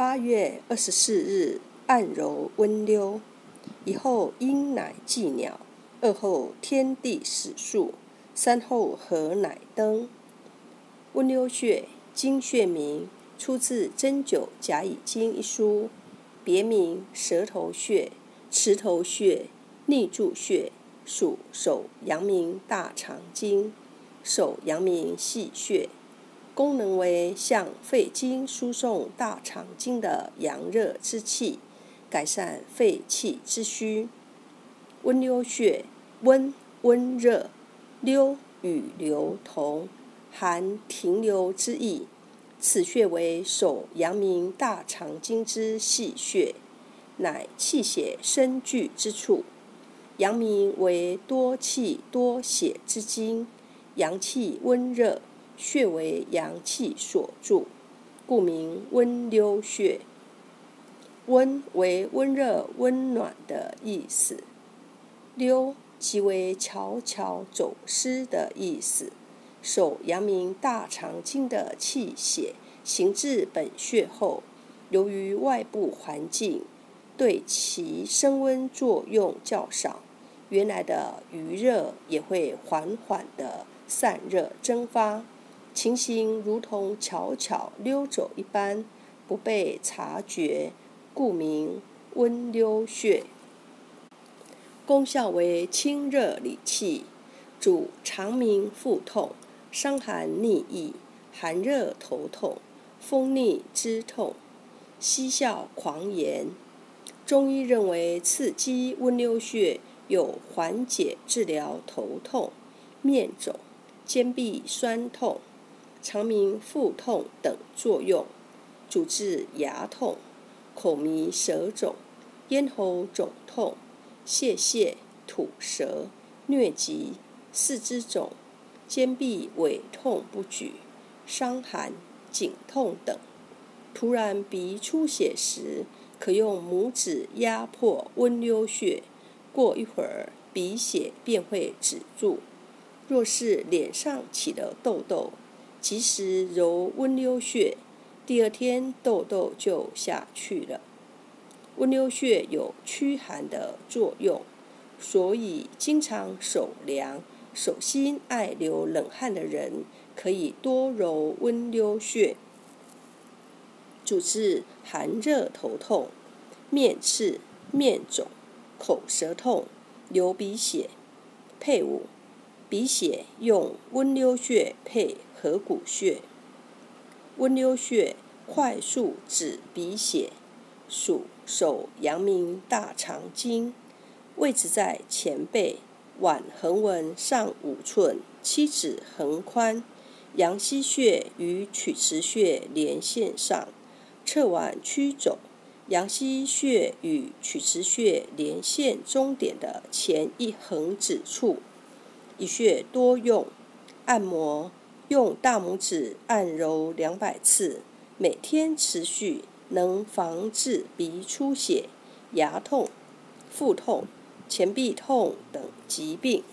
八月二十四日，按揉温溜。一后阴乃祭鸟，二后天地始数，三后合乃登。温溜穴，经穴名，出自《针灸甲乙经》一书，别名舌头穴、池头穴、逆柱穴，属手阳明大肠经，手阳明细穴。功能为向肺经输送大肠经的阳热之气，改善肺气之虚。温溜穴，温温热，溜与流同，含停留之意。此穴为手阳明大肠经之细穴，乃气血生聚之处。阳明为多气多血之经，阳气温热。穴为阳气所住，故名温溜穴。温为温热、温暖的意思，溜即为悄悄走失的意思。手阳明大肠经的气血行至本穴后，由于外部环境对其升温作用较少，原来的余热也会缓缓的散热蒸发。情形如同悄悄溜走一般，不被察觉，故名温溜穴。功效为清热理气，主肠鸣腹痛、伤寒逆意、寒热头痛、风逆肢痛、嬉笑狂言。中医认为刺激温溜穴有缓解治疗头痛、面肿、肩臂酸痛。肠鸣、腹痛等作用，主治牙痛、口迷、舌肿、咽喉肿痛、泄泻、吐舌、疟疾、四肢肿、肩臂尾痛不举、伤寒、颈痛等。突然鼻出血时，可用拇指压迫温溜穴，过一会儿鼻血便会止住。若是脸上起了痘痘，及时揉温溜穴，第二天痘痘就下去了。温溜穴有驱寒的作用，所以经常手凉、手心爱流冷汗的人，可以多揉温溜穴，主治寒热头痛、面赤、面肿、口舌痛、流鼻血。配伍鼻血用温溜穴配。合谷穴、温溜穴快速止鼻血，属手阳明大肠经，位置在前背腕横纹上五寸，七指横宽。阳溪穴与曲池穴连线上，侧腕曲肘。阳溪穴与曲池穴连线中点的前一横指处，一穴多用按摩。用大拇指按揉两百次，每天持续，能防治鼻出血、牙痛、腹痛、前臂痛等疾病。